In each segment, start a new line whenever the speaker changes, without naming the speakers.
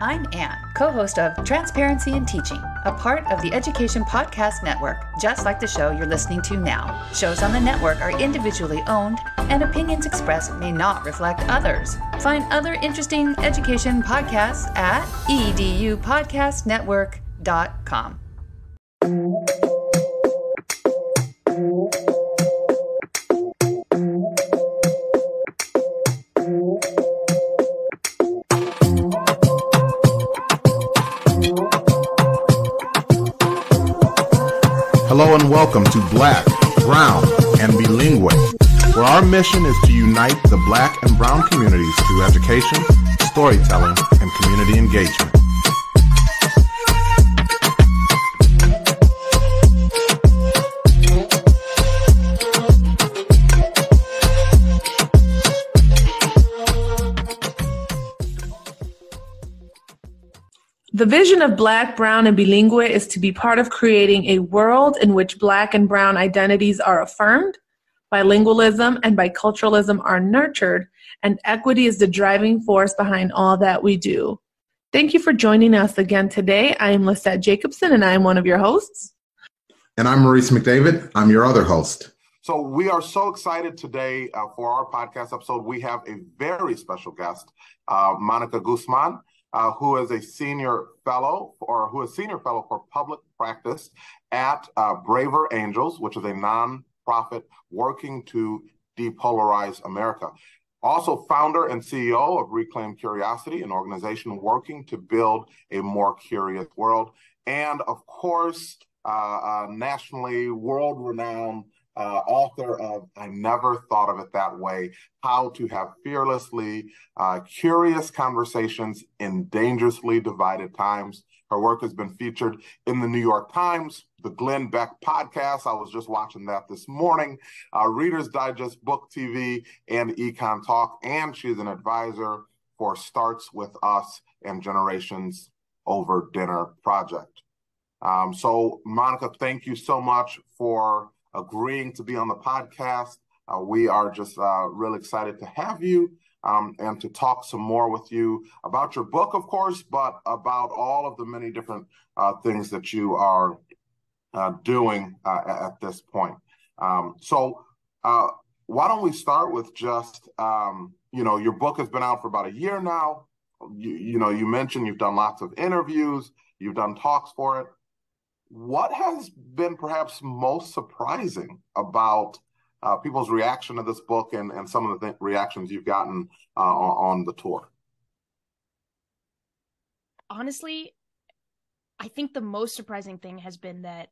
I'm Ann, co host of Transparency in Teaching, a part of the Education Podcast Network, just like the show you're listening to now. Shows on the network are individually owned, and opinions expressed may not reflect others. Find other interesting education podcasts at edupodcastnetwork.com.
welcome to Black, Brown, and Bilingue, where our mission is to unite the black and brown communities through education, storytelling, and community engagement.
The vision of Black, Brown, and Bilingue is to be part of creating a world in which Black and Brown identities are affirmed, bilingualism and biculturalism are nurtured, and equity is the driving force behind all that we do. Thank you for joining us again today. I am Lisette Jacobson, and I am one of your hosts.
And I'm Maurice McDavid. I'm your other host.
So we are so excited today uh, for our podcast episode. We have a very special guest, uh, Monica Guzman uh, who is a senior fellow or who is senior fellow for public practice at uh, Braver Angels, which is a nonprofit working to depolarize America. Also, founder and CEO of Reclaim Curiosity, an organization working to build a more curious world. And of course, uh, nationally world renowned uh, author of I Never Thought of It That Way How to Have Fearlessly uh, Curious Conversations in Dangerously Divided Times. Her work has been featured in the New York Times, the Glenn Beck podcast. I was just watching that this morning, uh, Reader's Digest, Book TV, and Econ Talk. And she's an advisor for Starts With Us and Generations Over Dinner Project. Um, so, Monica, thank you so much for agreeing to be on the podcast. Uh, we are just uh, really excited to have you um, and to talk some more with you about your book, of course, but about all of the many different uh, things that you are uh, doing uh, at this point. Um, so, uh, why don't we start with just, um, you know, your book has been out for about a year now. You, you know, you mentioned you've done lots of interviews, you've done talks for it what has been perhaps most surprising about uh, people's reaction to this book and, and some of the th- reactions you've gotten uh, on, on the tour?
Honestly, I think the most surprising thing has been that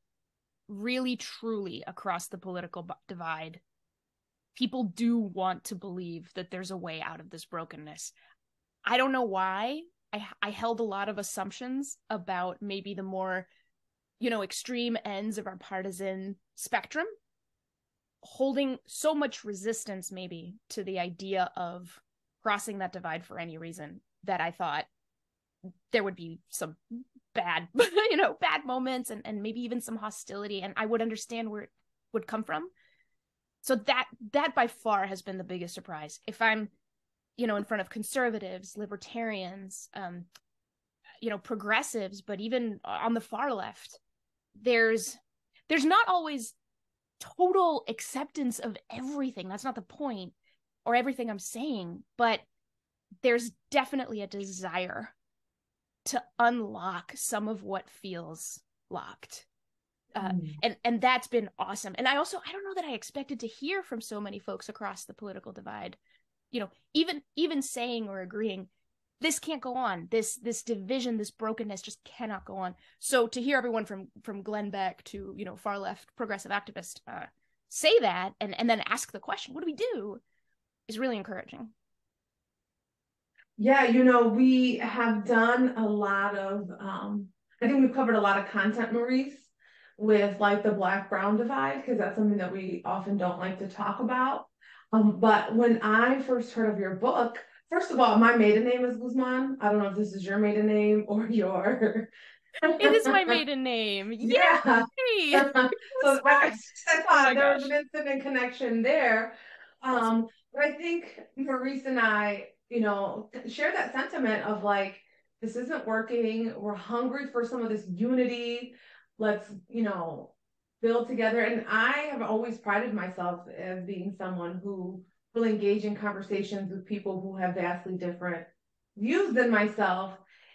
really, truly across the political divide, people do want to believe that there's a way out of this brokenness. I don't know why. I, I held a lot of assumptions about maybe the more you know, extreme ends of our partisan spectrum, holding so much resistance maybe to the idea of crossing that divide for any reason that I thought there would be some bad, you know, bad moments and, and maybe even some hostility. And I would understand where it would come from. So that that by far has been the biggest surprise. If I'm, you know, in front of conservatives, libertarians, um, you know, progressives, but even on the far left, there's there's not always total acceptance of everything. That's not the point or everything i'm saying but there's definitely a desire to unlock some of what feels locked. Uh, mm. and and that's been awesome. And i also i don't know that i expected to hear from so many folks across the political divide you know even even saying or agreeing this can't go on. This this division this brokenness just cannot go on. So to hear everyone from from glenn beck to you know far left progressive activist uh, say that and and then ask the question what do we do is really encouraging.
Yeah you know we have done a lot of um i think we've covered a lot of content maurice with like the black brown divide because that's something that we often don't like to talk about. Um but when i first heard of your book First of all, my maiden name is Guzman. I don't know if this is your maiden name or your.
it is my maiden name.
Yeah. so I, I thought oh there gosh. was an incident connection there. Um, but I think Maurice and I, you know, share that sentiment of like, this isn't working. We're hungry for some of this unity. Let's, you know, build together. And I have always prided myself as being someone who will engage in conversations with people who have vastly different views than myself.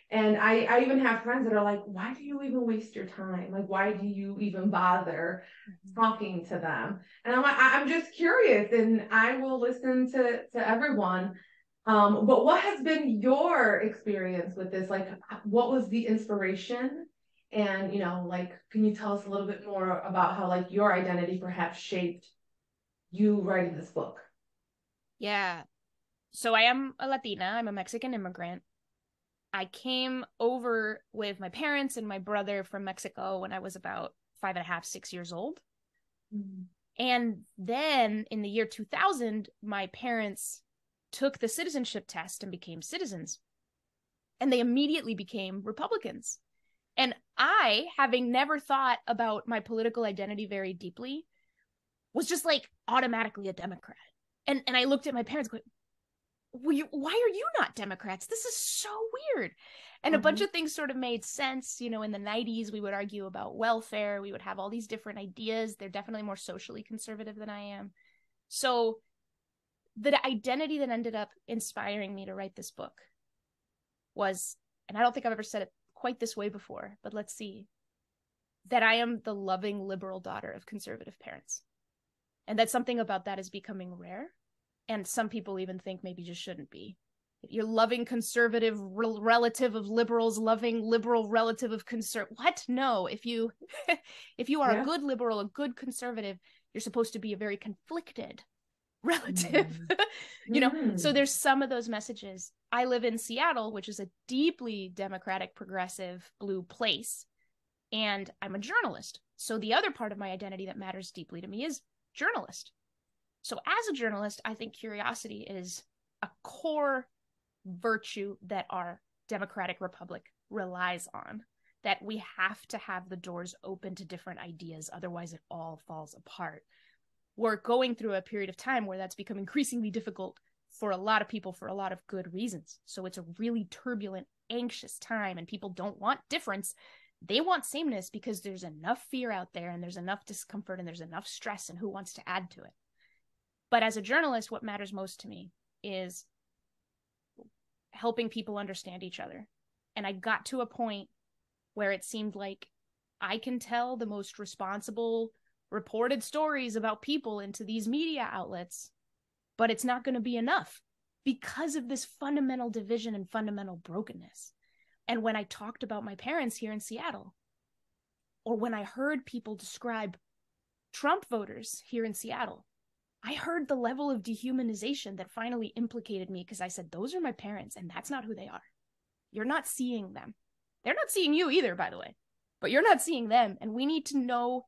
And I, I even have friends that are like, why do you even waste your time? Like, why do you even bother mm-hmm. talking to them? And I'm like, I'm just curious and I will listen to, to everyone. Um, but what has been your experience with this? Like, what was the inspiration? And, you know, like, can you tell us a little bit more about how, like, your identity perhaps shaped you writing this book?
Yeah. So I am a Latina, I'm a Mexican immigrant. I came over with my parents and my brother from Mexico when I was about five and a half, six years old. Mm-hmm. And then in the year 2000, my parents took the citizenship test and became citizens. And they immediately became Republicans. And I, having never thought about my political identity very deeply, was just like automatically a Democrat. And and I looked at my parents going, why are you not Democrats? This is so weird. And mm-hmm. a bunch mm-hmm. of things sort of made sense. You know, in the 90s, we would argue about welfare. We would have all these different ideas. They're definitely more socially conservative than I am. So the identity that ended up inspiring me to write this book was, and I don't think I've ever said it quite this way before, but let's see, that I am the loving liberal daughter of conservative parents. And that something about that is becoming rare and some people even think maybe just shouldn't be you're loving conservative re- relative of liberals loving liberal relative of conservative what no if you if you are yeah. a good liberal a good conservative you're supposed to be a very conflicted relative mm. you know mm. so there's some of those messages i live in seattle which is a deeply democratic progressive blue place and i'm a journalist so the other part of my identity that matters deeply to me is journalist so, as a journalist, I think curiosity is a core virtue that our democratic republic relies on. That we have to have the doors open to different ideas, otherwise, it all falls apart. We're going through a period of time where that's become increasingly difficult for a lot of people for a lot of good reasons. So, it's a really turbulent, anxious time, and people don't want difference. They want sameness because there's enough fear out there, and there's enough discomfort, and there's enough stress, and who wants to add to it? But as a journalist, what matters most to me is helping people understand each other. And I got to a point where it seemed like I can tell the most responsible reported stories about people into these media outlets, but it's not going to be enough because of this fundamental division and fundamental brokenness. And when I talked about my parents here in Seattle, or when I heard people describe Trump voters here in Seattle, I heard the level of dehumanization that finally implicated me because I said, Those are my parents, and that's not who they are. You're not seeing them. They're not seeing you either, by the way, but you're not seeing them. And we need to know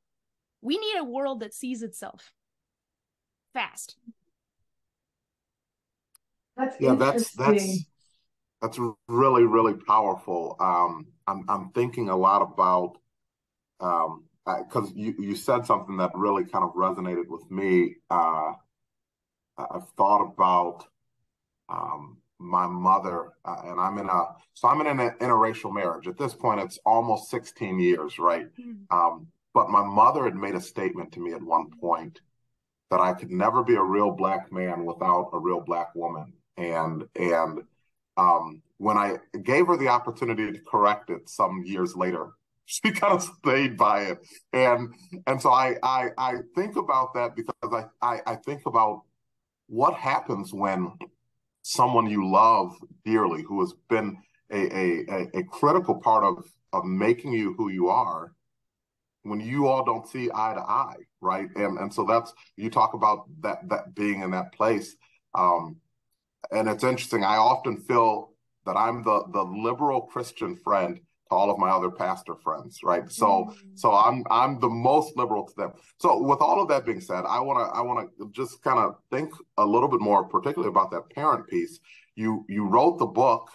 we need a world that sees itself fast.
That's yeah, that's
that's that's really really powerful. Um, I'm I'm thinking a lot about um, because you you said something that really kind of resonated with me. Uh, I've thought about um, my mother, uh, and I'm in a so I'm in an interracial marriage. At this point, it's almost 16 years, right? Mm-hmm. Um, but my mother had made a statement to me at one point that I could never be a real black man without a real black woman, and and um, when I gave her the opportunity to correct it some years later, she kind of stayed by it. And and so I, I i think about that because I, I i think about what happens when someone you love dearly who has been a a, a critical part of of making you who you are when you all don't see eye to eye right? And and so that's you talk about that that being in that place. Um and it's interesting i often feel that i'm the the liberal christian friend to all of my other pastor friends, right? So mm-hmm. so I'm I'm the most liberal to them. So with all of that being said, I want to I want to just kind of think a little bit more particularly about that parent piece. You you wrote the book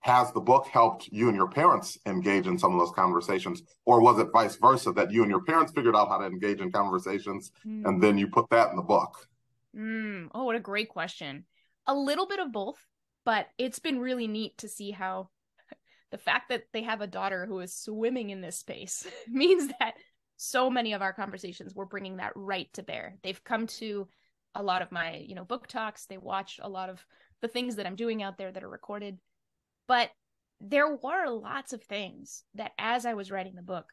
has the book helped you and your parents engage in some of those conversations or was it vice versa that you and your parents figured out how to engage in conversations mm. and then you put that in the book
mm. oh what a great question a little bit of both but it's been really neat to see how the fact that they have a daughter who is swimming in this space means that so many of our conversations we're bringing that right to bear. They've come to a lot of my you know book talks. They watch a lot of the things that i'm doing out there that are recorded. But there were lots of things that as i was writing the book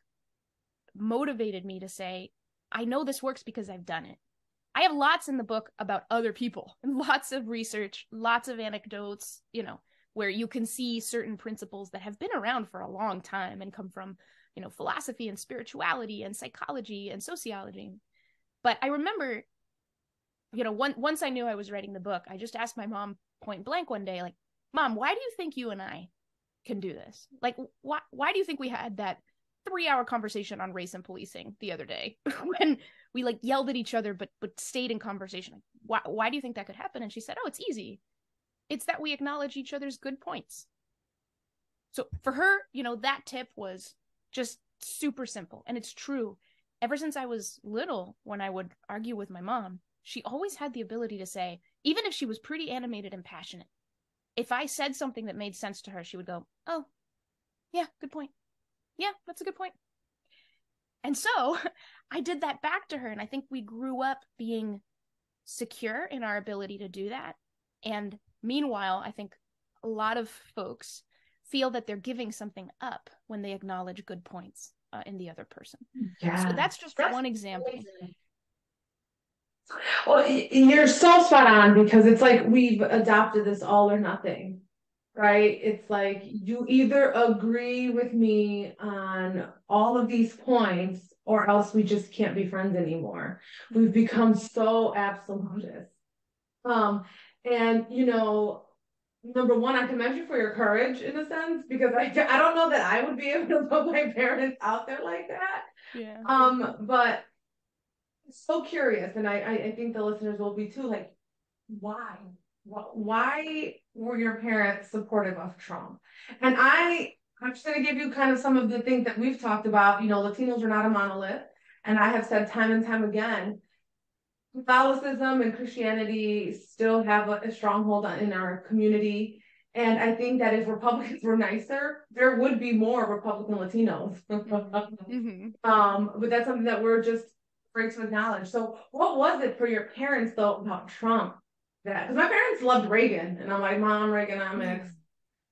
motivated me to say i know this works because i've done it i have lots in the book about other people. Lots of research lots of anecdotes you know where you can see certain principles that have been around for a long time and come from you know philosophy and spirituality and psychology and sociology. But i remember you know one, once i knew i was writing the book i just asked my mom point blank one day like mom why do you think you and i can do this? Like why why do you think we had that three hour conversation on race and policing the other day when we like yelled at each other but but stayed in conversation. Why, why do you think that could happen? And she said oh it's easy. It's that we acknowledge each other's good points. So for her you know that tip was just super simple and it's true. Ever since i was little when i would argue with my mom she always had the ability to say even if she was pretty animated and passionate if i said something that made sense to her she would go oh yeah good point yeah that's a good point. and so i did that back to her and i think we grew up being secure in our ability to do that and meanwhile i think a lot of folks feel that they're giving something up when they acknowledge good points uh, in the other person. Yeah. So that's just that's one example. Amazing.
Well, you're so spot on because it's like we've adopted this all or nothing, right? It's like you either agree with me on all of these points or else we just can't be friends anymore. We've become so absolutist. Um, and you know, number one, I commend you for your courage in a sense because I I don't know that I would be able to put my parents out there like that. Yeah. Um, but so curious, and I I think the listeners will be too. Like, why? Why were your parents supportive of Trump? And I I'm just going to give you kind of some of the things that we've talked about. You know, Latinos are not a monolith, and I have said time and time again Catholicism and Christianity still have a, a stronghold in our community. And I think that if Republicans were nicer, there would be more Republican Latinos. mm-hmm. um, but that's something that we're just afraid to acknowledge. So, what was it for your parents, though, about Trump? That because my parents loved Reagan, and I'm like, Mom, Reaganomics, mm-hmm.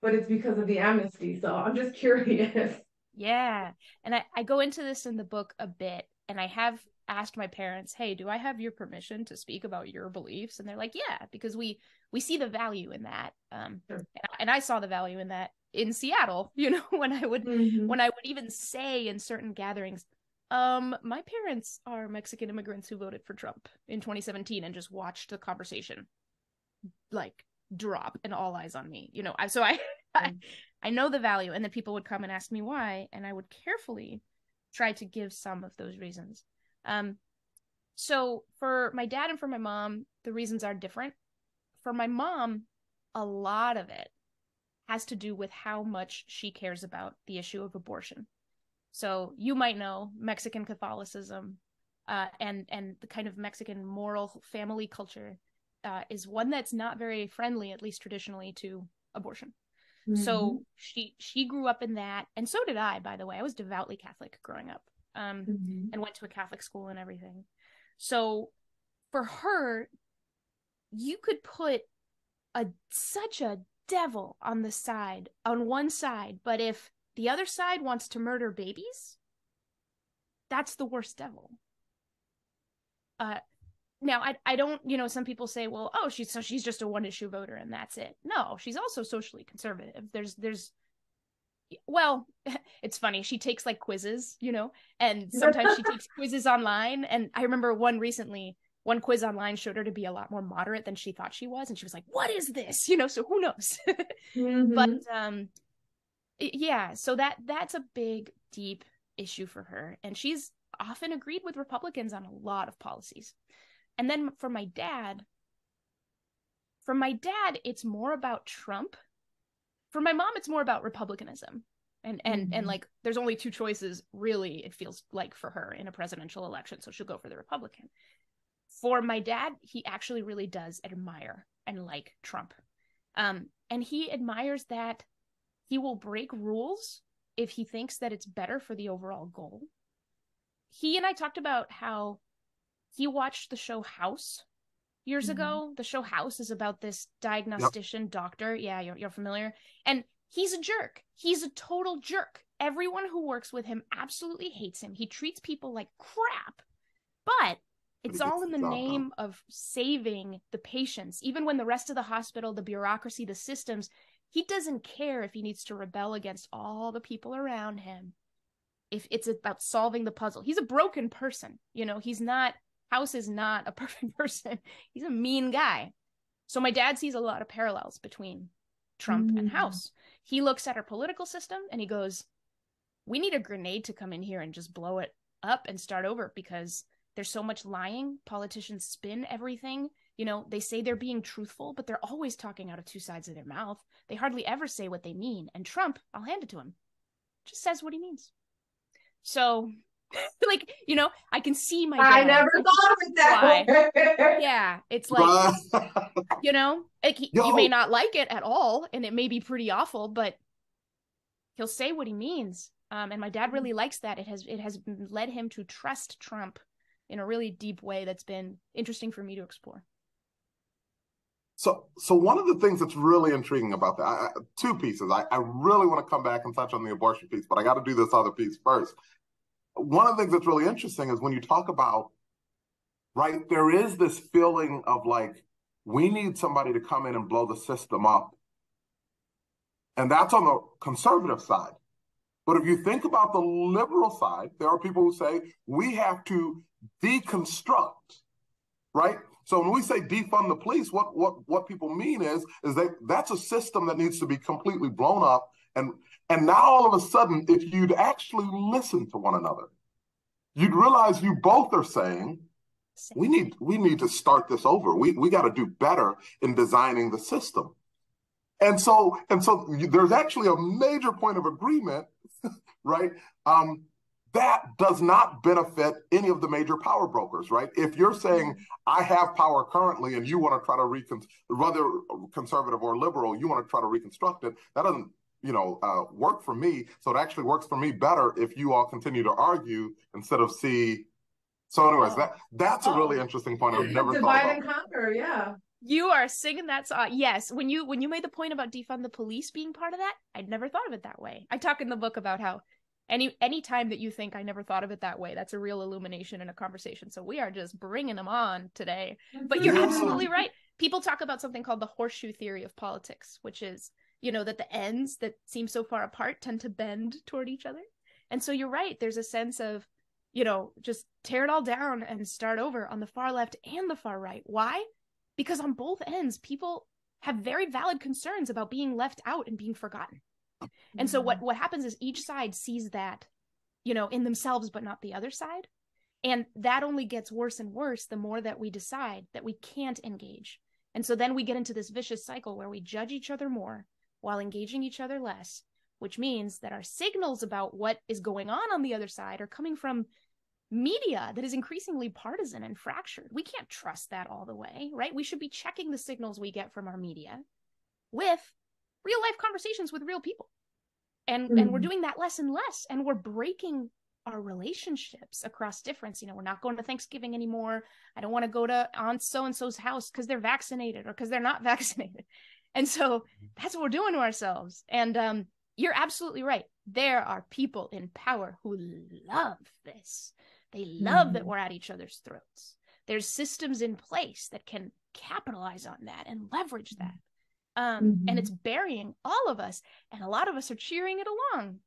but it's because of the amnesty. So, I'm just curious.
Yeah, and I, I go into this in the book a bit, and I have asked my parents, "Hey, do I have your permission to speak about your beliefs?" And they're like, "Yeah," because we we see the value in that. Um, sure. and, I saw the value in that in Seattle. You know, when I would mm-hmm. when I would even say in certain gatherings, um, my parents are Mexican immigrants who voted for Trump in 2017 and just watched the conversation like drop and all eyes on me. You know, I so I, I I know the value, and then people would come and ask me why, and I would carefully try to give some of those reasons. Um, so for my dad and for my mom, the reasons are different. For my mom, a lot of it has to do with how much she cares about the issue of abortion. So you might know Mexican Catholicism uh, and and the kind of Mexican moral family culture uh, is one that's not very friendly, at least traditionally, to abortion. Mm-hmm. So she she grew up in that, and so did I. By the way, I was devoutly Catholic growing up um, mm-hmm. and went to a Catholic school and everything. So for her, you could put a such a devil on the side on one side, but if the other side wants to murder babies, that's the worst devil. Uh, now I I don't you know some people say well oh she's so she's just a one issue voter and that's it. No, she's also socially conservative. There's there's well it's funny. She takes like quizzes you know and sometimes she takes quizzes online. And i remember one recently one quiz online showed her to be a lot more moderate than she thought she was. And she was like what is this? You know so who knows? Mm-hmm. but um yeah so that that's a big deep issue for her. And she's often agreed with republicans on a lot of policies and then for my dad for my dad it's more about trump for my mom it's more about republicanism and and mm-hmm. and like there's only two choices really it feels like for her in a presidential election so she'll go for the republican for my dad he actually really does admire and like trump um and he admires that He will break rules if he thinks that it's better for the overall goal. He and I talked about how he watched the show House years mm-hmm. ago. The show House is about this diagnostician yep. doctor. Yeah, you're, you're familiar. And he's a jerk. He's a total jerk. Everyone who works with him absolutely hates him. He treats people like crap. But it's all in the name of saving the patients. Even when the rest of the hospital, the bureaucracy, the systems, he doesn't care if he needs to rebel against all the people around him. If it's about solving the puzzle, he's a broken person. You know, he's not, House is not a perfect person. He's a mean guy. So my dad sees a lot of parallels between Trump mm-hmm. and House. He looks at our political system and he goes, We need a grenade to come in here and just blow it up and start over because there's so much lying. Politicians spin everything. You know, they say they're being truthful, but they're always talking out of two sides of their mouth. They hardly ever say what they mean. And Trump, I'll hand it to him, just says what he means. So, like, you know, I can see my.
I never thought of it that way.
yeah, it's like, you know, it, you may not like it at all, and it may be pretty awful, but he'll say what he means. Um, and my dad really likes that. It has it has led him to trust Trump in a really deep way that's been interesting for me to explore.
So, so one of the things that's really intriguing about that, I, two pieces. I, I really want to come back and touch on the abortion piece, but I got to do this other piece first. One of the things that's really interesting is when you talk about, right, there is this feeling of like, we need somebody to come in and blow the system up. And that's on the conservative side. But if you think about the liberal side, there are people who say we have to deconstruct, right? So when we say defund the police, what what what people mean is is that that's a system that needs to be completely blown up, and and now all of a sudden, if you'd actually listen to one another, you'd realize you both are saying we need we need to start this over. We we got to do better in designing the system. And so and so there's actually a major point of agreement, right? Um, that does not benefit any of the major power brokers, right? If you're saying I have power currently and you want to try to recon, whether conservative or liberal, you want to try to reconstruct it, that doesn't, you know, uh, work for me. So it actually works for me better if you all continue to argue instead of see. So, anyways, oh. that that's oh. a really oh. interesting point. I've never
divide
thought
and conquer. Yeah.
You are singing that song. Yes, when you when you made the point about defund the police being part of that, I'd never thought of it that way. I talk in the book about how any any time that you think i never thought of it that way that's a real illumination in a conversation so we are just bringing them on today but you're absolutely right people talk about something called the horseshoe theory of politics which is you know that the ends that seem so far apart tend to bend toward each other and so you're right there's a sense of you know just tear it all down and start over on the far left and the far right why because on both ends people have very valid concerns about being left out and being forgotten and so what mm-hmm. what happens is each side sees that, you know, in themselves but not the other side. And that only gets worse and worse the more that we decide that we can't engage. And so then we get into this vicious cycle where we judge each other more while engaging each other less, which means that our signals about what is going on on the other side are coming from media that is increasingly partisan and fractured. We can't trust that all the way, right? We should be checking the signals we get from our media with real life conversations with real people and mm. and we're mm. doing that less and less and we're breaking our relationships across difference you know we're not going to thanksgiving anymore i don't want to go to aunt so and so's house because they're vaccinated or because they're not vaccinated and so that's what we're doing to ourselves. And um you're absolutely right. There are people in power who love this. They love mm. that we're at each other's throats. There's systems in place that can capitalize on that and leverage that. Um, mm-hmm. and it's burying all of us and a lot of us are cheering it along.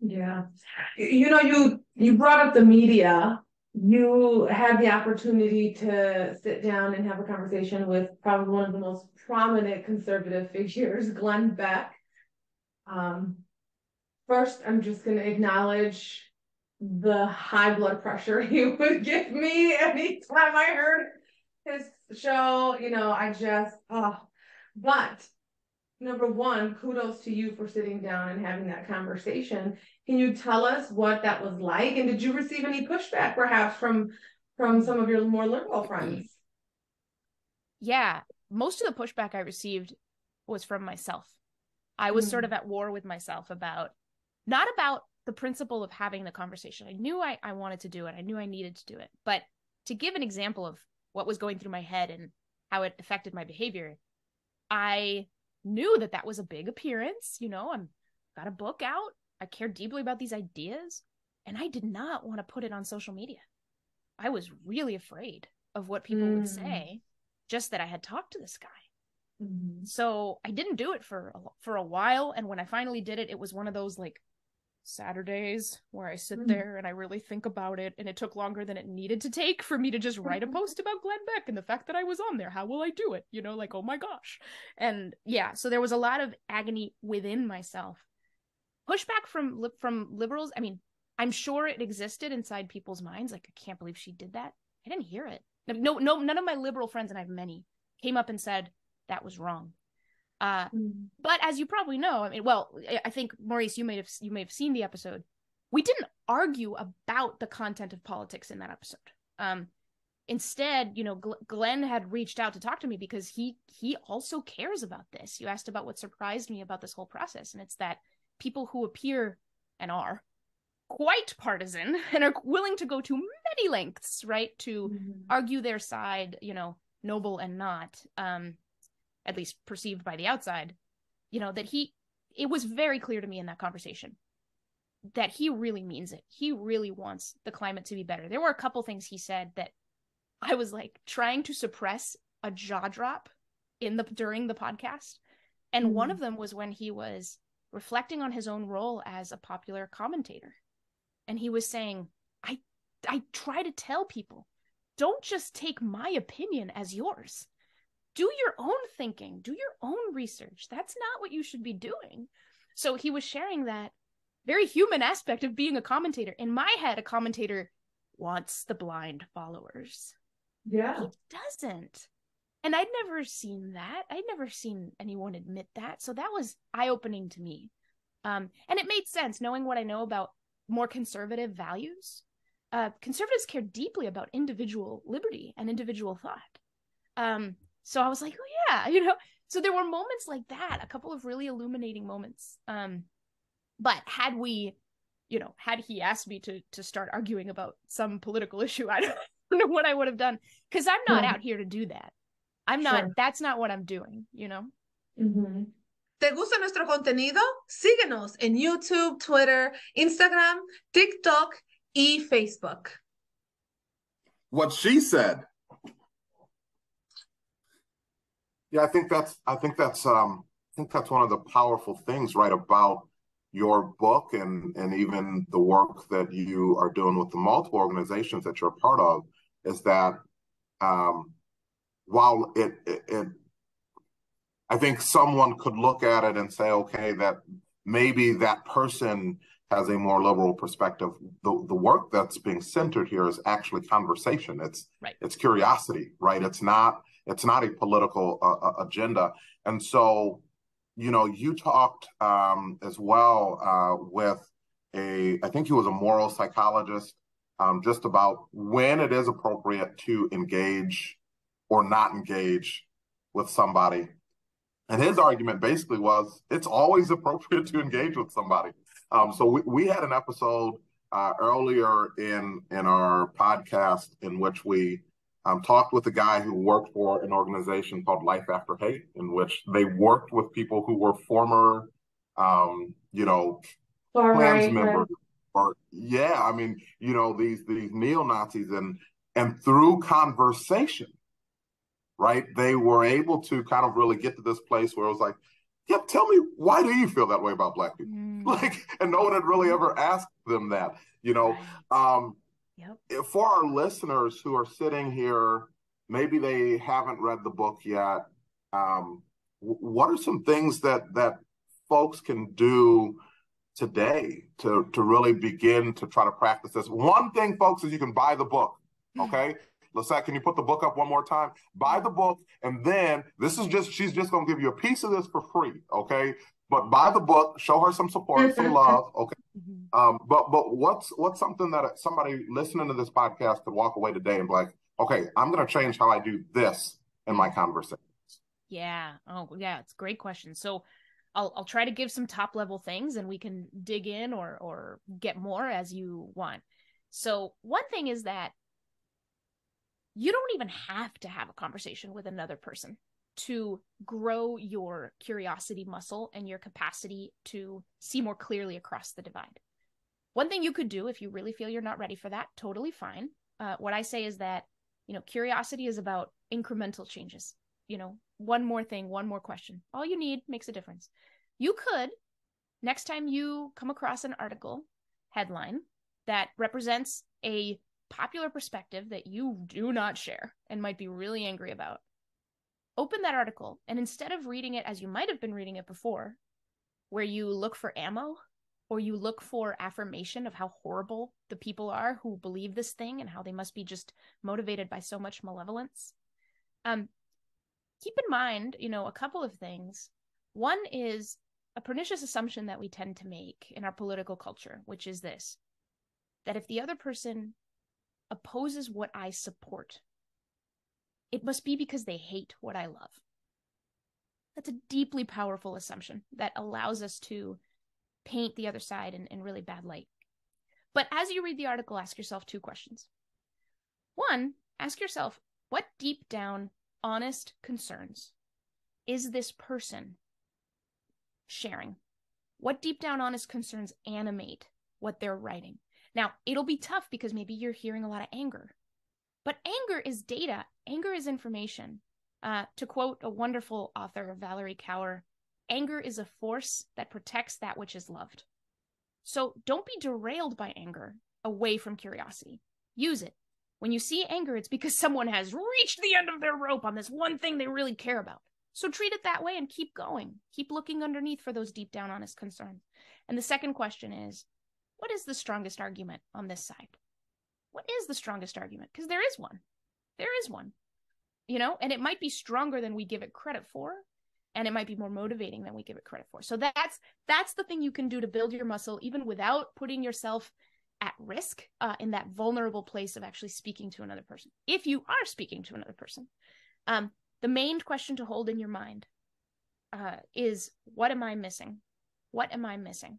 Yeah. You know you you brought up the media you had the opportunity to sit down and have a conversation with probably one of the most prominent conservative figures glenn beck. Um, first i'm just going to acknowledge the high blood pressure he would give me anytime i heard his show you know i just oh but number one, kudos to you for sitting down and having that conversation. Can you tell us what that was like? And did you receive any pushback perhaps from from some of your more liberal friends?
Yeah, most of the pushback I received was from myself. I was mm. sort of at war with myself about not about the principle of having the conversation. I knew I, I wanted to do it. I knew I needed to do it. But to give an example of what was going through my head and how it affected my behavior, I knew that that was a big appearance. You know, I'm got a book out. I care deeply about these ideas, and I did not want to put it on social media. I was really afraid of what people mm. would say, just that I had talked to this guy. Mm-hmm. So I didn't do it for a, for a while, and when I finally did it, it was one of those like Saturdays where I sit mm-hmm. there and I really think about it, and it took longer than it needed to take for me to just write a post about Glenn Beck and the fact that I was on there. How will I do it? You know, like oh my gosh, and yeah, so there was a lot of agony within myself. Pushback from from liberals. I mean, I'm sure it existed inside people's minds. Like I can't believe she did that. I didn't hear it. No, no, none of my liberal friends, and I have many, came up and said that was wrong. Uh, mm. But as you probably know, I mean, well, I think Maurice, you may have you may have seen the episode. We didn't argue about the content of politics in that episode. Um, instead, you know, Gl- Glenn had reached out to talk to me because he he also cares about this. You asked about what surprised me about this whole process, and it's that people who appear and are quite partisan and are willing to go to many lengths, right, to mm-hmm. argue their side, you know, noble and not. Um, at least perceived by the outside, you know, that he, it was very clear to me in that conversation that he really means it. He really wants the climate to be better. There were a couple things he said that I was like trying to suppress a jaw drop in the during the podcast. And mm. one of them was when he was reflecting on his own role as a popular commentator. And he was saying, I I try to tell people, don't just take my opinion as yours do your own thinking, do your own research. That's not what you should be doing. So he was sharing that very human aspect of being a commentator. In my head, a commentator wants the blind followers.
Yeah.
He doesn't. And I'd never seen that. I'd never seen anyone admit that. So that was eye opening to me. Um, and it made sense knowing what I know about more conservative values. Uh, conservatives care deeply about individual liberty and individual thought. Um, so I was like, oh yeah, you know. So there were moments like that, a couple of really illuminating moments. Um, but had we, you know, had he asked me to to start arguing about some political issue, I don't know what I would have done because I'm not out here to do that. I'm not. That's not what I'm doing. You know.
Mm-hmm. ¿Te gusta nuestro contenido? Síguenos en YouTube, Twitter, Instagram, TikTok y Facebook.
What she said. Yeah, I think that's I think that's um I think that's one of the powerful things right about your book and and even the work that you are doing with the multiple organizations that you're a part of is that um while it, it, it I think someone could look at it and say, okay, that maybe that person has a more liberal perspective. The the work that's being centered here is actually conversation. It's
right.
it's curiosity, right? It's not it's not a political uh, uh, agenda. And so, you know, you talked um, as well uh, with a, I think he was a moral psychologist, um, just about when it is appropriate to engage or not engage with somebody. And his argument basically was it's always appropriate to engage with somebody. Um, so we, we had an episode uh, earlier in in our podcast in which we um, talked with a guy who worked for an organization called Life After Hate, in which they worked with people who were former, um, you know, Klan right, members, or yeah, I mean, you know, these these neo Nazis, and and through conversation, right, they were able to kind of really get to this place where it was like, yeah, tell me why do you feel that way about black people? Mm. Like, and no one had really ever asked them that, you know. Um,
Yep.
For our listeners who are sitting here, maybe they haven't read the book yet. Um, what are some things that that folks can do today to to really begin to try to practice this? One thing, folks, is you can buy the book. Okay. Lisette, can you put the book up one more time? Buy the book, and then this is just she's just gonna give you a piece of this for free. Okay. But buy the book, show her some support, some love. Okay. Mm-hmm. Um, but but what's what's something that somebody listening to this podcast could walk away today and be like, okay, I'm going to change how I do this in my conversations.
Yeah. Oh, yeah. It's a great question. So, I'll I'll try to give some top level things and we can dig in or or get more as you want. So one thing is that you don't even have to have a conversation with another person to grow your curiosity muscle and your capacity to see more clearly across the divide. One thing you could do if you really feel you're not ready for that, totally fine. Uh, what I say is that, you know, curiosity is about incremental changes. You know, one more thing, one more question. All you need makes a difference. You could, next time you come across an article headline that represents a popular perspective that you do not share and might be really angry about, open that article and instead of reading it as you might have been reading it before, where you look for ammo or you look for affirmation of how horrible the people are who believe this thing and how they must be just motivated by so much malevolence. Um, keep in mind, you know, a couple of things. One is a pernicious assumption that we tend to make in our political culture, which is this that if the other person opposes what I support, it must be because they hate what I love. That's a deeply powerful assumption that allows us to paint the other side in, in really bad light. But as you read the article, ask yourself two questions. One, ask yourself what deep down, honest concerns is this person sharing? What deep down, honest concerns animate what they're writing? Now, it'll be tough because maybe you're hearing a lot of anger, but anger is data, anger is information. Uh, to quote a wonderful author, Valerie Kaur, anger is a force that protects that which is loved. So don't be derailed by anger away from curiosity. Use it. When you see anger, it's because someone has reached the end of their rope on this one thing they really care about. So treat it that way and keep going. Keep looking underneath for those deep down honest concerns. And the second question is what is the strongest argument on this side? What is the strongest argument? Because there is one. There is one. You know, and it might be stronger than we give it credit for, and it might be more motivating than we give it credit for. So that's that's the thing you can do to build your muscle even without putting yourself at risk uh, in that vulnerable place of actually speaking to another person. If you are speaking to another person, um, the main question to hold in your mind uh, is what am I missing? What am I missing?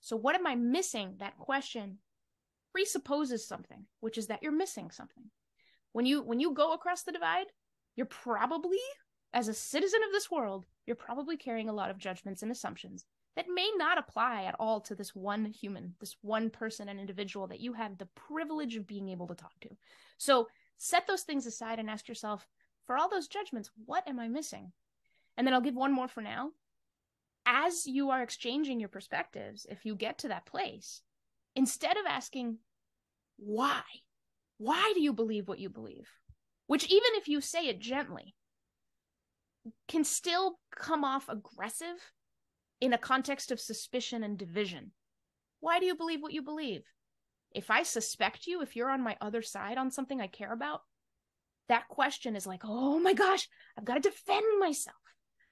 So, what am I missing? That question presupposes something, which is that you're missing something. When you when you go across the divide, you're probably as a citizen of this world, you're probably carrying a lot of judgments and assumptions that may not apply at all to this one human, this one person and individual that you have the privilege of being able to talk to. So, set those things aside and ask yourself, for all those judgments, what am I missing? And then I'll give one more for now as you are exchanging your perspectives, if you get to that place, instead of asking, why? Why do you believe what you believe? Which, even if you say it gently, can still come off aggressive in a context of suspicion and division. Why do you believe what you believe? If I suspect you, if you're on my other side on something I care about, that question is like, oh my gosh, I've got to defend myself.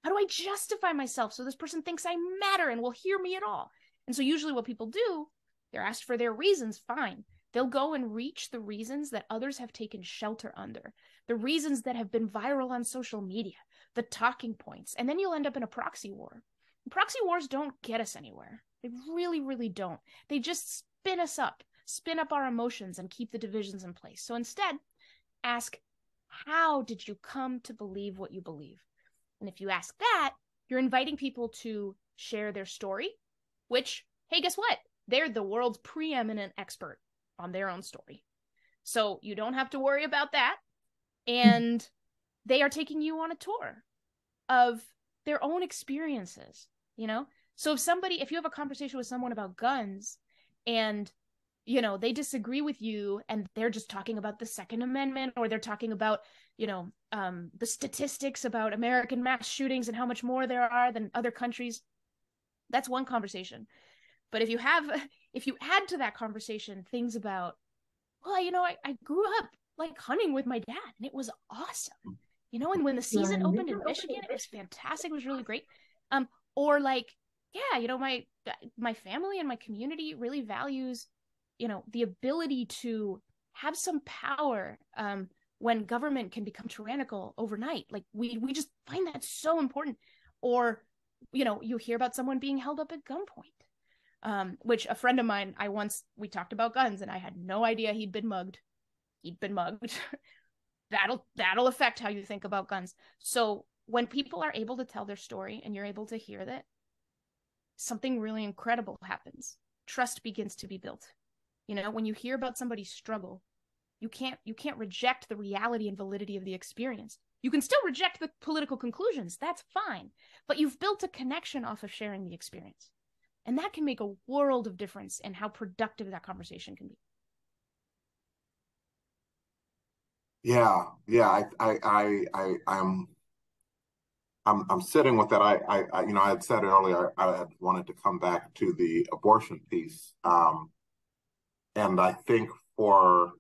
How do I justify myself so this person thinks I matter and will hear me at all? And so usually what people do, they're asked for their reasons, fine. They'll go and reach the reasons that others have taken shelter under, the reasons that have been viral on social media, the talking points, and then you'll end up in a proxy war. Proxy wars don't get us anywhere. They really, really don't. They just spin us up, spin up our emotions, and keep the divisions in place. So instead, ask, how did you come to believe what you believe? And if you ask that, you're inviting people to share their story, which, hey, guess what? They're the world's preeminent expert on their own story. So you don't have to worry about that. And they are taking you on a tour of their own experiences, you know? So if somebody, if you have a conversation with someone about guns and you know they disagree with you and they're just talking about the second amendment or they're talking about you know um, the statistics about american mass shootings and how much more there are than other countries that's one conversation but if you have if you add to that conversation things about well you know i, I grew up like hunting with my dad and it was awesome you know and when the season opened in michigan it was fantastic it was really great. Um or like yeah you know my my family and my community really values you know the ability to have some power um, when government can become tyrannical overnight. Like we we just find that so important. Or you know, you hear about someone being held up at gunpoint. Um, which a friend of mine, I once we talked about guns and I had no idea he'd been mugged. He'd been mugged. that'll that'll affect how you think about guns. So when people are able to tell their story and you're able to hear that, something really incredible happens. Trust begins to be built. You know, when you hear about somebody's struggle, you can't you can't reject the reality and validity of the experience. You can still reject the political conclusions. That's fine. But you've built a connection off of sharing the experience. And that can make a world of difference in how productive that conversation can be.
Yeah, yeah, I, I, I, I I'm I'm I'm sitting with that. I, I, I, you know, I had said earlier I had wanted to come back to the abortion piece, um, and I think for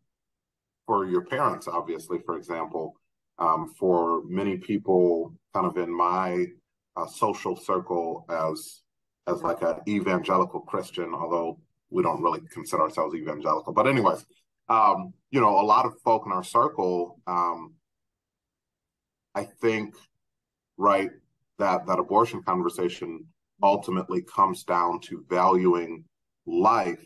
for your parents, obviously, for example, um, for many people, kind of in my uh, social circle, as as like an evangelical Christian, although we don't really consider ourselves evangelical, but anyways, um, you know, a lot of folk in our circle, um, I think right that that abortion conversation ultimately comes down to valuing life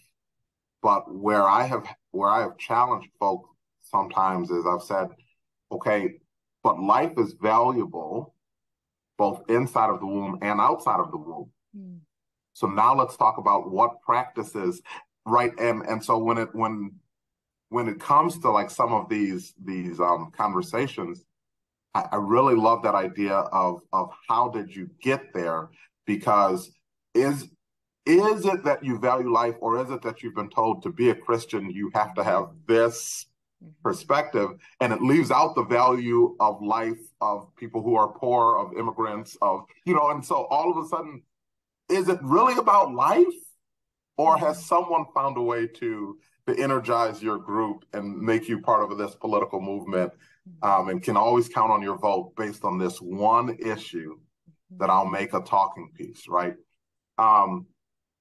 but where i have where i have challenged folks sometimes is i've said okay but life is valuable both inside of the womb and outside of the womb. So now let's talk about what practices right and and so when it when when it comes to like some of these these um conversations I, I really love that idea of of how did you get there? Because is is it that you value life or is it that you've been told to be a Christian you have to have this mm-hmm. perspective and it leaves out the value of life of people who are poor of immigrants of you know and so all of a sudden is it really about life or has mm-hmm. someone found a way to to energize your group and make you part of this political movement um, and can always count on your vote based on this one issue that I'll make a talking piece, right? Um,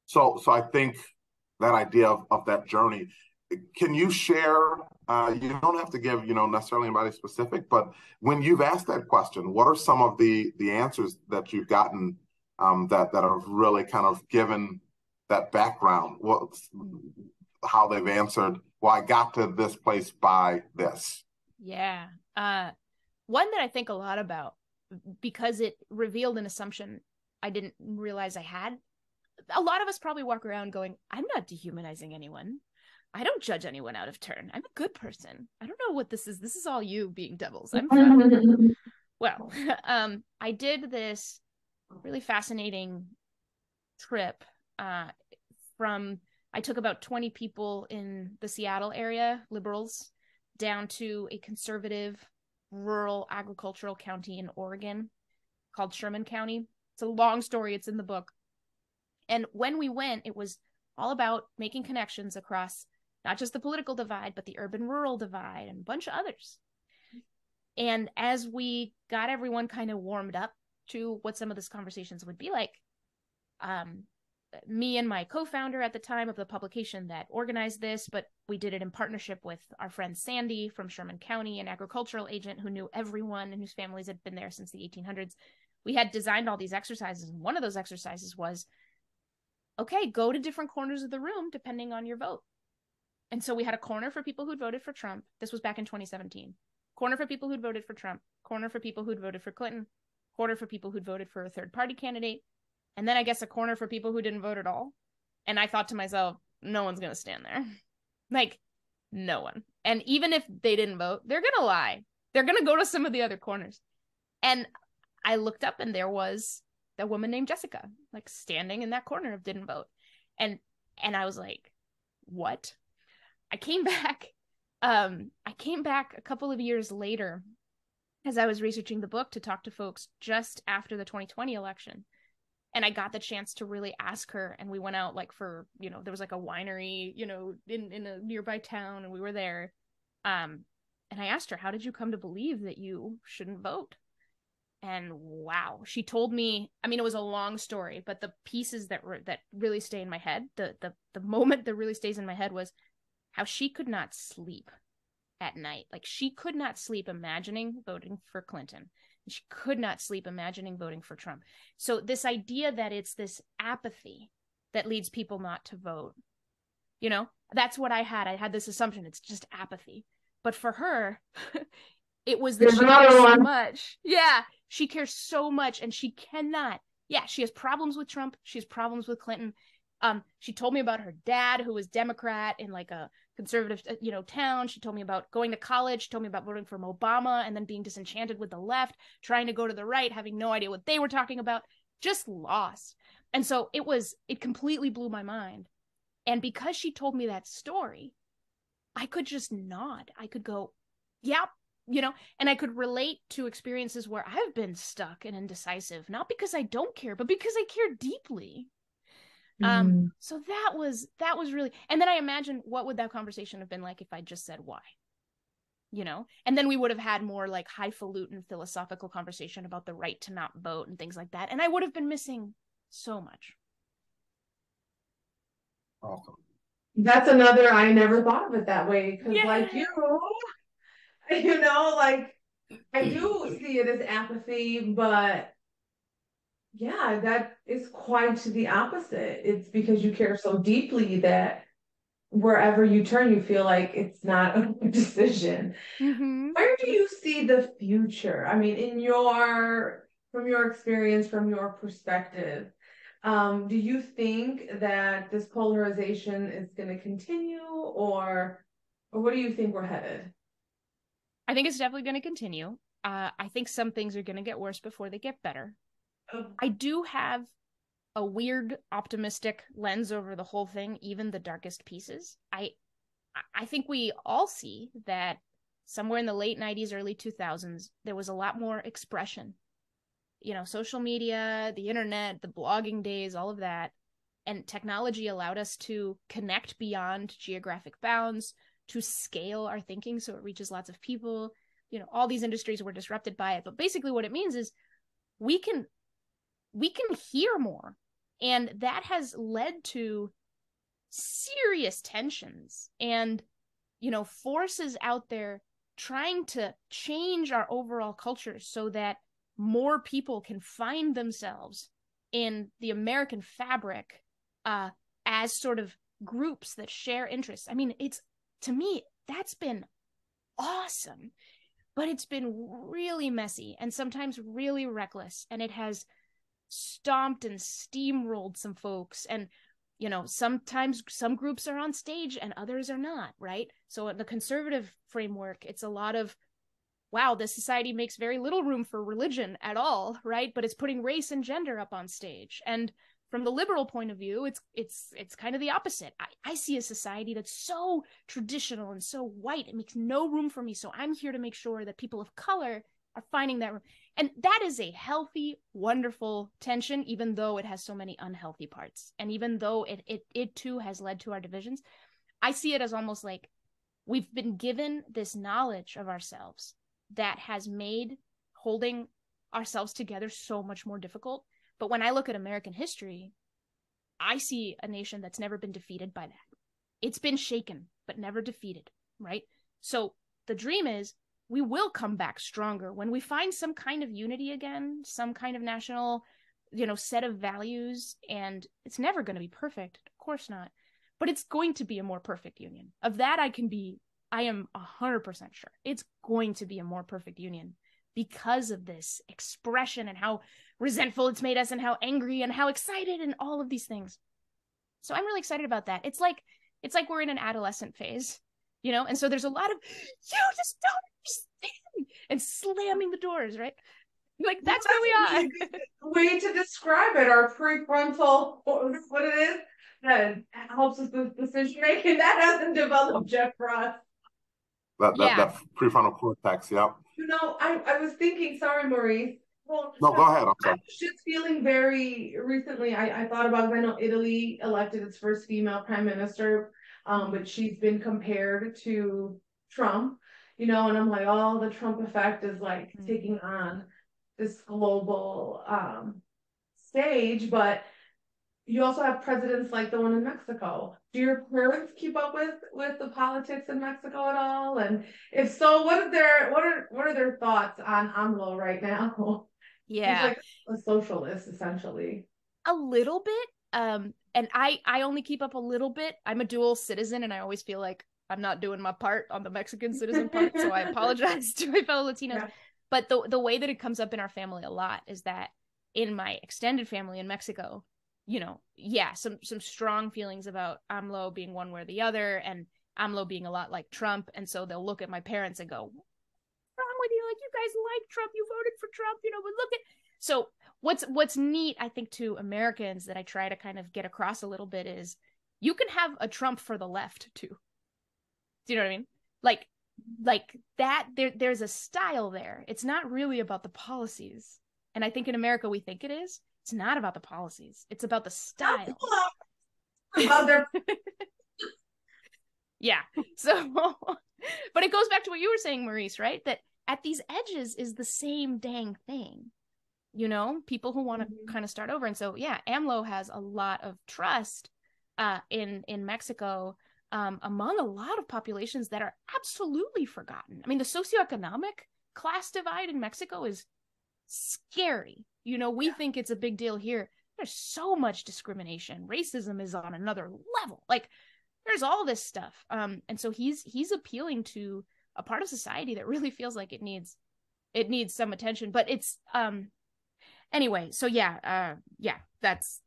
so, so I think that idea of, of that journey. Can you share? Uh, you don't have to give, you know, necessarily anybody specific, but when you've asked that question, what are some of the the answers that you've gotten um, that that have really kind of given that background? What, how they've answered? Well, I got to this place by this.
Yeah. Uh, one that I think a lot about because it revealed an assumption I didn't realize I had. A lot of us probably walk around going, I'm not dehumanizing anyone. I don't judge anyone out of turn. I'm a good person. I don't know what this is. This is all you being devils. I'm well, um, I did this really fascinating trip uh, from I took about 20 people in the Seattle area, liberals, down to a conservative rural agricultural county in Oregon called Sherman County. It's a long story, it's in the book. And when we went, it was all about making connections across not just the political divide, but the urban rural divide and a bunch of others. And as we got everyone kind of warmed up to what some of these conversations would be like, um, me and my co-founder at the time of the publication that organized this, but we did it in partnership with our friend Sandy from Sherman County, an agricultural agent who knew everyone and whose families had been there since the 1800s. We had designed all these exercises, and one of those exercises was, okay, go to different corners of the room depending on your vote. And so we had a corner for people who'd voted for Trump. This was back in 2017. Corner for people who'd voted for Trump. Corner for people who'd voted for Clinton. Corner for people who'd voted for a third party candidate and then I guess a corner for people who didn't vote at all. And I thought to myself, no one's gonna stand there. like, no one. And even if they didn't vote, they're gonna lie. They're gonna go to some of the other corners. And I looked up and there was that woman named Jessica, like standing in that corner of didn't vote. And and I was like, what? I came back. Um, I came back a couple of years later as I was researching the book to talk to folks just after the 2020 election. And I got the chance to really ask her and we went out like for you know there was like a winery you know in in a nearby town and we were there. Um and I asked her how did you come to believe that you shouldn't vote? And wow she told me I mean it was a long story but the pieces that were that really stay in my head the the the moment that really stays in my head was how she could not sleep at night like she could not sleep imagining voting for Clinton She could not sleep imagining voting for Trump. So, this idea that it's this apathy that leads people not to vote, you know, that's what I had. I had this assumption it's just apathy. But for her, it was that There's she cares so much. Yeah, she cares so much and she cannot. Yeah, she has problems with Trump. She has problems with Clinton. Um, she told me about her dad, who was Democrat in like a conservative, uh, you know, town. She told me about going to college. She told me about voting for Obama and then being disenchanted with the left, trying to go to the right, having no idea what they were talking about, just lost. And so it was, it completely blew my mind. And because she told me that story, I could just nod. I could go, yep, you know, and I could relate to experiences where I've been stuck and indecisive, not because I don't care, but because I care deeply. Um, mm-hmm. so that was that was really and then I imagine what would that conversation have been like if I just said why? You know, and then we would have had more like highfalutin philosophical conversation about the right to not vote and things like that. And I would have been missing so much.
Awesome.
That's another I never thought of it that way. Cause yeah. like you, you know, like I do see it as apathy, but yeah, that is quite the opposite. It's because you care so deeply that wherever you turn, you feel like it's not a decision. Mm-hmm. Where do you see the future? I mean, in your from your experience, from your perspective, um, do you think that this polarization is going to continue, or or what do you think we're headed?
I think it's definitely going to continue. Uh, I think some things are going to get worse before they get better. Oh. I do have a weird optimistic lens over the whole thing, even the darkest pieces. I I think we all see that somewhere in the late 90s early 2000s there was a lot more expression. You know, social media, the internet, the blogging days, all of that. And technology allowed us to connect beyond geographic bounds, to scale our thinking so it reaches lots of people. You know, all these industries were disrupted by it. But basically, what it means is we can we can hear more. And that has led to serious tensions and, you know, forces out there trying to change our overall culture so that more people can find themselves in the American fabric uh, as sort of groups that share interests. I mean, it's to me, that's been awesome, but it's been really messy and sometimes really reckless. And it has stomped and steamrolled some folks. And you know sometimes some groups are on stage and others are not right? So in the conservative framework it's a lot of wow this society makes very little room for religion at all right? But it's putting race and gender up on stage. And from the liberal point of view it's it's it's kind of the opposite. I, I see a society that's so traditional and so white. It makes no room for me. So i'm here to make sure that people of color are finding that room and that is a healthy, wonderful tension, even though it has so many unhealthy parts. And even though it it it too has led to our divisions, I see it as almost like we've been given this knowledge of ourselves that has made holding ourselves together so much more difficult. But when I look at American history, I see a nation that's never been defeated by that. It's been shaken, but never defeated, right? So the dream is we will come back stronger when we find some kind of unity again, some kind of national, you know, set of values. And it's never going to be perfect, of course not, but it's going to be a more perfect union. Of that, I can be, I am 100% sure. It's going to be a more perfect union because of this expression and how resentful it's made us and how angry and how excited and all of these things. So I'm really excited about that. It's like, it's like we're in an adolescent phase you know and so there's a lot of you just don't and slamming the doors right like that's where we
are way to describe it our prefrontal what it is that helps us with decision making that hasn't developed yet for us
that, that, yeah. that prefrontal cortex yeah.
you know I, I was thinking sorry maurice
well, no, go ahead. I'm sorry. I
was just feeling very recently. I, I thought about. Cuz i know Italy elected its first female prime minister um, but she's been compared to Trump, you know, and I'm like, oh, the Trump effect is like mm-hmm. taking on this global um, stage. But you also have presidents like the one in Mexico. Do your parents keep up with with the politics in Mexico at all? And if so, what are their what are what are their thoughts on AMLO right now?
Yeah,
He's like a socialist essentially.
A little bit. Um, and I I only keep up a little bit. I'm a dual citizen, and I always feel like I'm not doing my part on the Mexican citizen part. so I apologize to my fellow Latinos. Yeah. But the the way that it comes up in our family a lot is that in my extended family in Mexico, you know, yeah, some some strong feelings about AMLO being one way or the other, and AMLO being a lot like Trump, and so they'll look at my parents and go, "What's wrong with you? Like you guys like Trump, you voted for Trump, you know." But look at so what's what's neat, I think, to Americans that I try to kind of get across a little bit is you can have a Trump for the left too. Do you know what I mean? Like like that there there's a style there. It's not really about the policies. And I think in America we think it is it's not about the policies. It's about the style. yeah. So, but it goes back to what you were saying, Maurice, right? That at these edges is the same dang thing. You know, people who want to mm-hmm. kind of start over. And so, yeah, AMLO has a lot of trust uh, in in Mexico um, among a lot of populations that are absolutely forgotten. I mean, the socioeconomic class divide in Mexico is scary. You know, we yeah. think it's a big deal here. There's so much discrimination. Racism is on another level. Like there's all this stuff. Um and so he's he's appealing to a part of society that really feels like it needs it needs some attention, but it's um anyway, so yeah, uh yeah, that's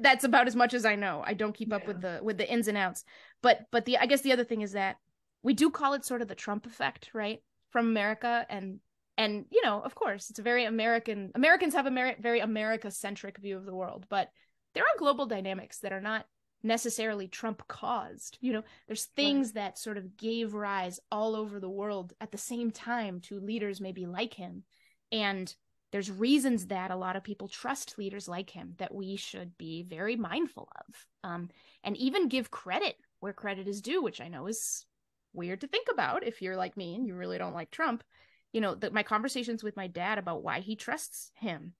that's about as much as I know. I don't keep yeah. up with the with the ins and outs. But but the I guess the other thing is that we do call it sort of the Trump effect, right? From America and and you know of course it's a very american americans have a very america centric view of the world but there are global dynamics that are not necessarily trump caused you know there's things right. that sort of gave rise all over the world at the same time to leaders maybe like him and there's reasons that a lot of people trust leaders like him that we should be very mindful of um, and even give credit where credit is due which i know is weird to think about if you're like me and you really don't like trump. You know, that my conversations with my dad about why he trusts him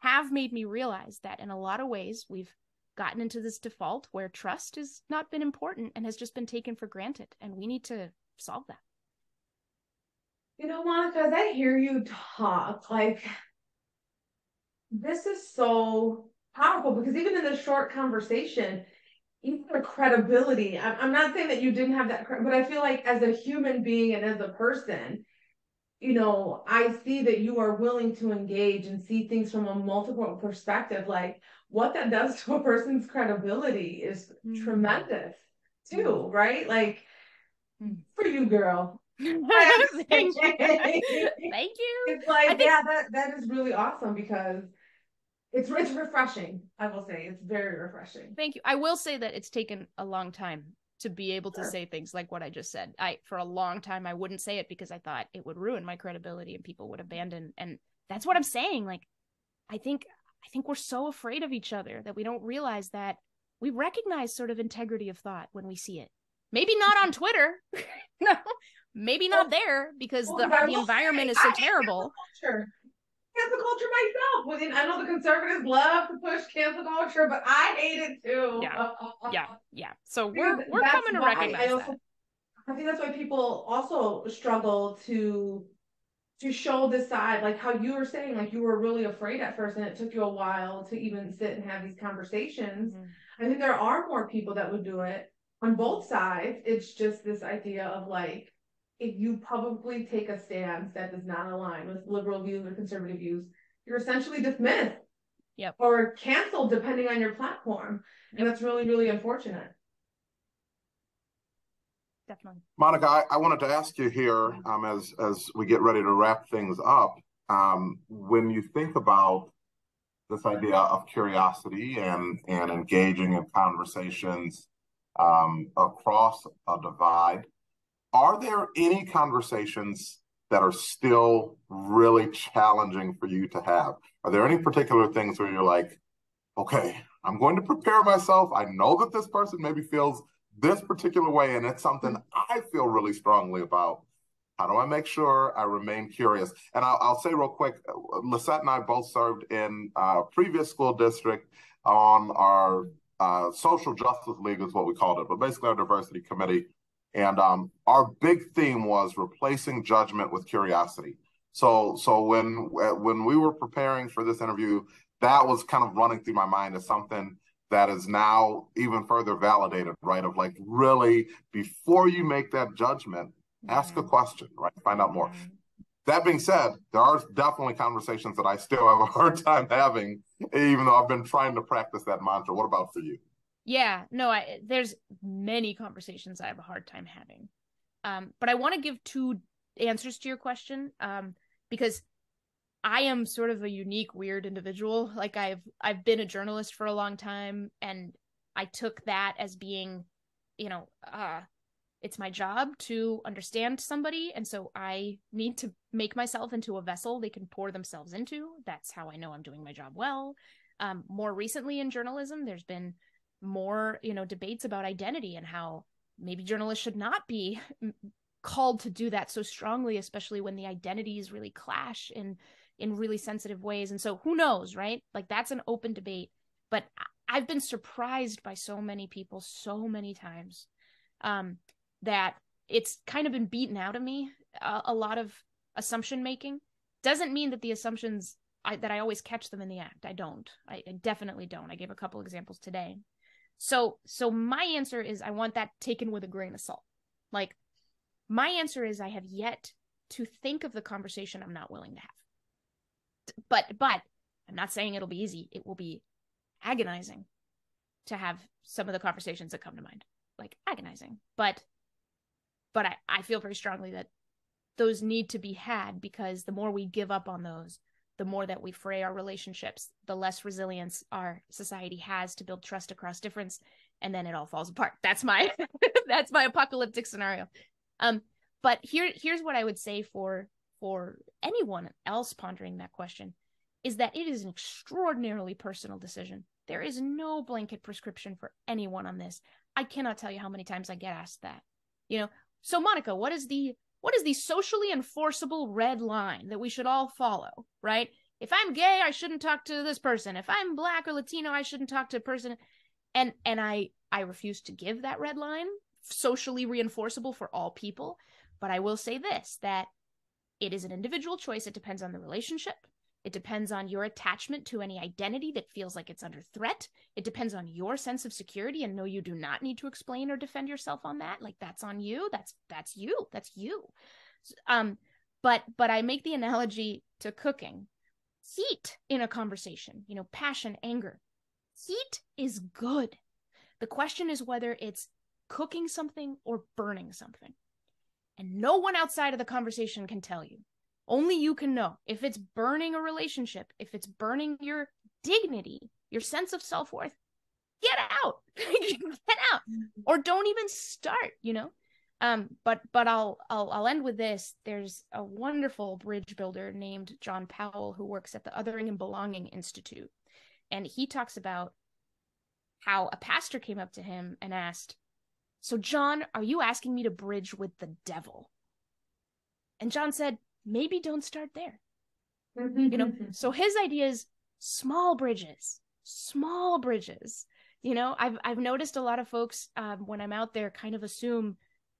have made me realize that in a lot of ways we've gotten into this default where trust has not been important and has just been taken for granted and we need to solve that.
You know monica as i hear you talk like this is so powerful because even in this short conversation even the credibility I'm, not saying that you didn't have that but i feel like as a human being and as a person you know, I see that you are willing to engage and see things from a multiple perspective. Like what that does to a person's credibility is mm. tremendous too, mm. right? Like mm. for you, girl.
Thank you. Thank you.
It's like, think... yeah, that, that is really awesome because it's it's refreshing. I will say it's very refreshing.
Thank you. I will say that it's taken a long time to be able to say things like what I just said. I for a long time I wouldn't say it because I thought it would ruin my credibility and people would abandon and that's what I'm saying. Like I think I think we're so afraid of each other that we don't realize that we recognize sort of integrity of thought when we see it. Maybe not on Twitter. no. Maybe not there because the, the environment is so terrible
cancel culture myself. Within, I know the conservatives love to push cancel culture, but I hate it too.
Yeah, yeah, yeah. So we're we're coming to recognize I also, that.
I think that's why people also struggle to to show this side, like how you were saying, like you were really afraid at first, and it took you a while to even sit and have these conversations. Mm-hmm. I think there are more people that would do it on both sides. It's just this idea of like if you publicly take a stance that does not align with liberal views or conservative views, you're essentially dismissed
yep.
or canceled depending on your platform. And that's really, really unfortunate.
Definitely.
Monica, I, I wanted to ask you here um, as, as we get ready to wrap things up. Um, when you think about this idea of curiosity and, and engaging in conversations um, across a divide, are there any conversations that are still really challenging for you to have? Are there any particular things where you're like, okay, I'm going to prepare myself. I know that this person maybe feels this particular way, and it's something I feel really strongly about. How do I make sure I remain curious? And I'll, I'll say real quick, Lisette and I both served in a previous school district on our uh, social justice league is what we called it, but basically our diversity committee. And um, our big theme was replacing judgment with curiosity. So, so when when we were preparing for this interview, that was kind of running through my mind as something that is now even further validated, right? Of like really before you make that judgment, ask a mm-hmm. question, right? Find out more. Mm-hmm. That being said, there are definitely conversations that I still have a hard time having, even though I've been trying to practice that mantra. What about for you?
Yeah, no, I, there's many conversations I have a hard time having. Um, but I want to give two answers to your question um, because I am sort of a unique, weird individual. Like I've I've been a journalist for a long time, and I took that as being, you know, uh, it's my job to understand somebody and so i need to make myself into a vessel they can pour themselves into that's how i know i'm doing my job well um, more recently in journalism there's been more you know debates about identity and how maybe journalists should not be called to do that so strongly especially when the identities really clash in in really sensitive ways and so who knows right like that's an open debate but i've been surprised by so many people so many times um that it's kind of been beaten out of me a, lot of assumption making doesn't mean that the assumptions I, that I always catch them in the act. I don't. I, I definitely don't. I gave a couple examples today. So so my answer is I want that taken with a grain of salt. Like my answer is I have yet to think of the conversation I'm not willing to have. But but I'm not saying it'll be easy. It will be agonizing to have some of the conversations that come to mind. Like agonizing. But but I, I feel very strongly that those need to be had because the more we give up on those the more that we fray our relationships the less resilience our society has to build trust across difference and then it all falls apart. That's my that's my apocalyptic scenario. Um but here here's what i would say for for anyone else pondering that question is that it is an extraordinarily personal decision. There is no blanket prescription for anyone on this. I cannot tell you how many times i get asked that you know? So Monica, what is the what is the socially enforceable red line that we should all follow, right? If I'm gay, I shouldn't talk to this person. If I'm black or Latino, I shouldn't talk to a person. And and I I refuse to give that red line socially reinforceable for all people, but I will say this that it is an individual choice. It depends on the relationship. It depends on your attachment to any identity that feels like it's under threat. It depends on your sense of security and no you do not need to explain or defend yourself on that. Like that's on you. That's that's you. That's you. Um but but I make the analogy to cooking. Heat in a conversation, you know, passion, anger. Heat is good. The question is whether it's cooking something or burning something. And no one outside of the conversation can tell you. Only you can know if it's burning a relationship, if it's burning your dignity, your sense of self worth. Get out, get out, or don't even start. You know. Um, but but I'll I'll I'll end with this. There's a wonderful bridge builder named John Powell who works at the Othering and Belonging Institute, and he talks about how a pastor came up to him and asked, "So John, are you asking me to bridge with the devil?" And John said, maybe don't start there. you know, so his idea is small bridges, small bridges. You know, I've I've noticed a lot of folks um, when I'm out there kind of assume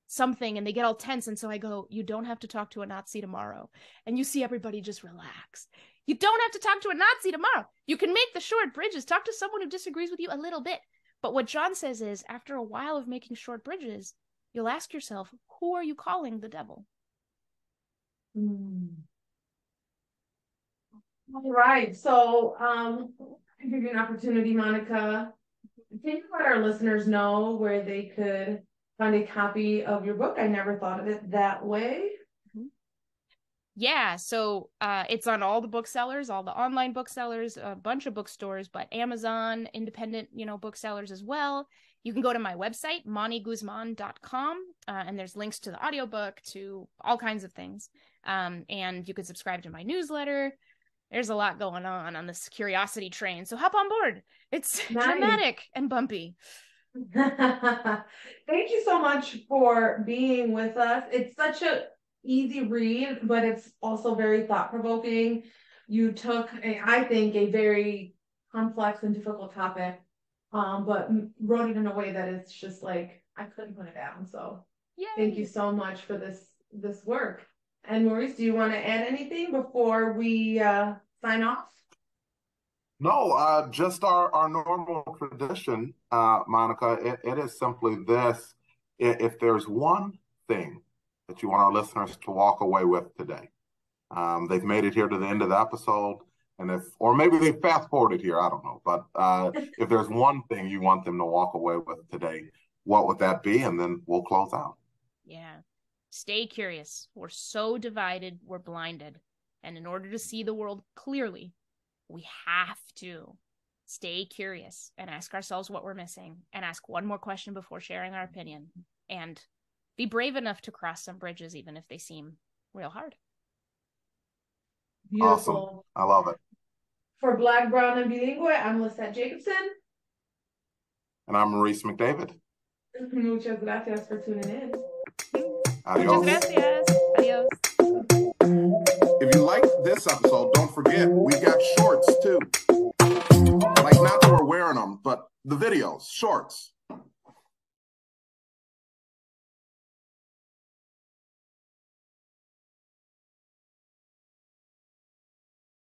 something and they get all tense, and so I go, "You don't have to talk to a Nazi tomorrow," and you see everybody just relax. You don't have to talk to a Nazi tomorrow. You can make the short bridges. Talk to someone who disagrees with you a little bit. But what John says is, after a while of making short bridges, you'll ask yourself, who are you calling the devil?
Mm. All right. So um I give you an opportunity, Monica. Can you let our listeners know where they could find a copy of your book? I never thought of it that way.
Mm-hmm. Yeah, so uh, it's on all the booksellers, all the online booksellers, a bunch of bookstores, but Amazon, independent, you know, booksellers as well. You can go to my website, moniguzman.com, uh, and there's links to the audiobook, to all kinds of things. Um, and you can subscribe to my newsletter. There's a lot going on on this curiosity train. So hop on board. It's nice. dramatic and bumpy.
Thank you so much for being with us. It's such a easy read, but it's also very thought provoking. You took, a, I think, a very complex and difficult topic, um, but wrote it in a way that it's just like I couldn't put it down. So Yay. thank you so much for this this work. And Maurice, do you want to add anything before we uh, sign off?
No, uh, just our, our normal tradition, uh, Monica. It, it is simply this: if there's one thing that you want our listeners to walk away with today, um, they've made it here to the end of the episode, and if, or maybe they fast forwarded here, I don't know. But uh, if there's one thing you want them to walk away with today, what would that be? And then we'll close out.
Yeah. Stay curious. We're so divided, we're blinded. And in order to see the world clearly, we have to stay curious and ask ourselves what we're missing and ask one more question before sharing our opinion and be brave enough to cross some bridges even if they seem real hard.
Beautiful. Awesome. I love it.
For Black, Brown, and Bilingual, I'm Lisette Jacobson.
And I'm Maurice McDavid.
Muchas gracias for tuning in.
Adios.
Muchas gracias. Adios.
If you liked this episode, don't forget we got shorts too. Like not that we're wearing them, but the videos, shorts.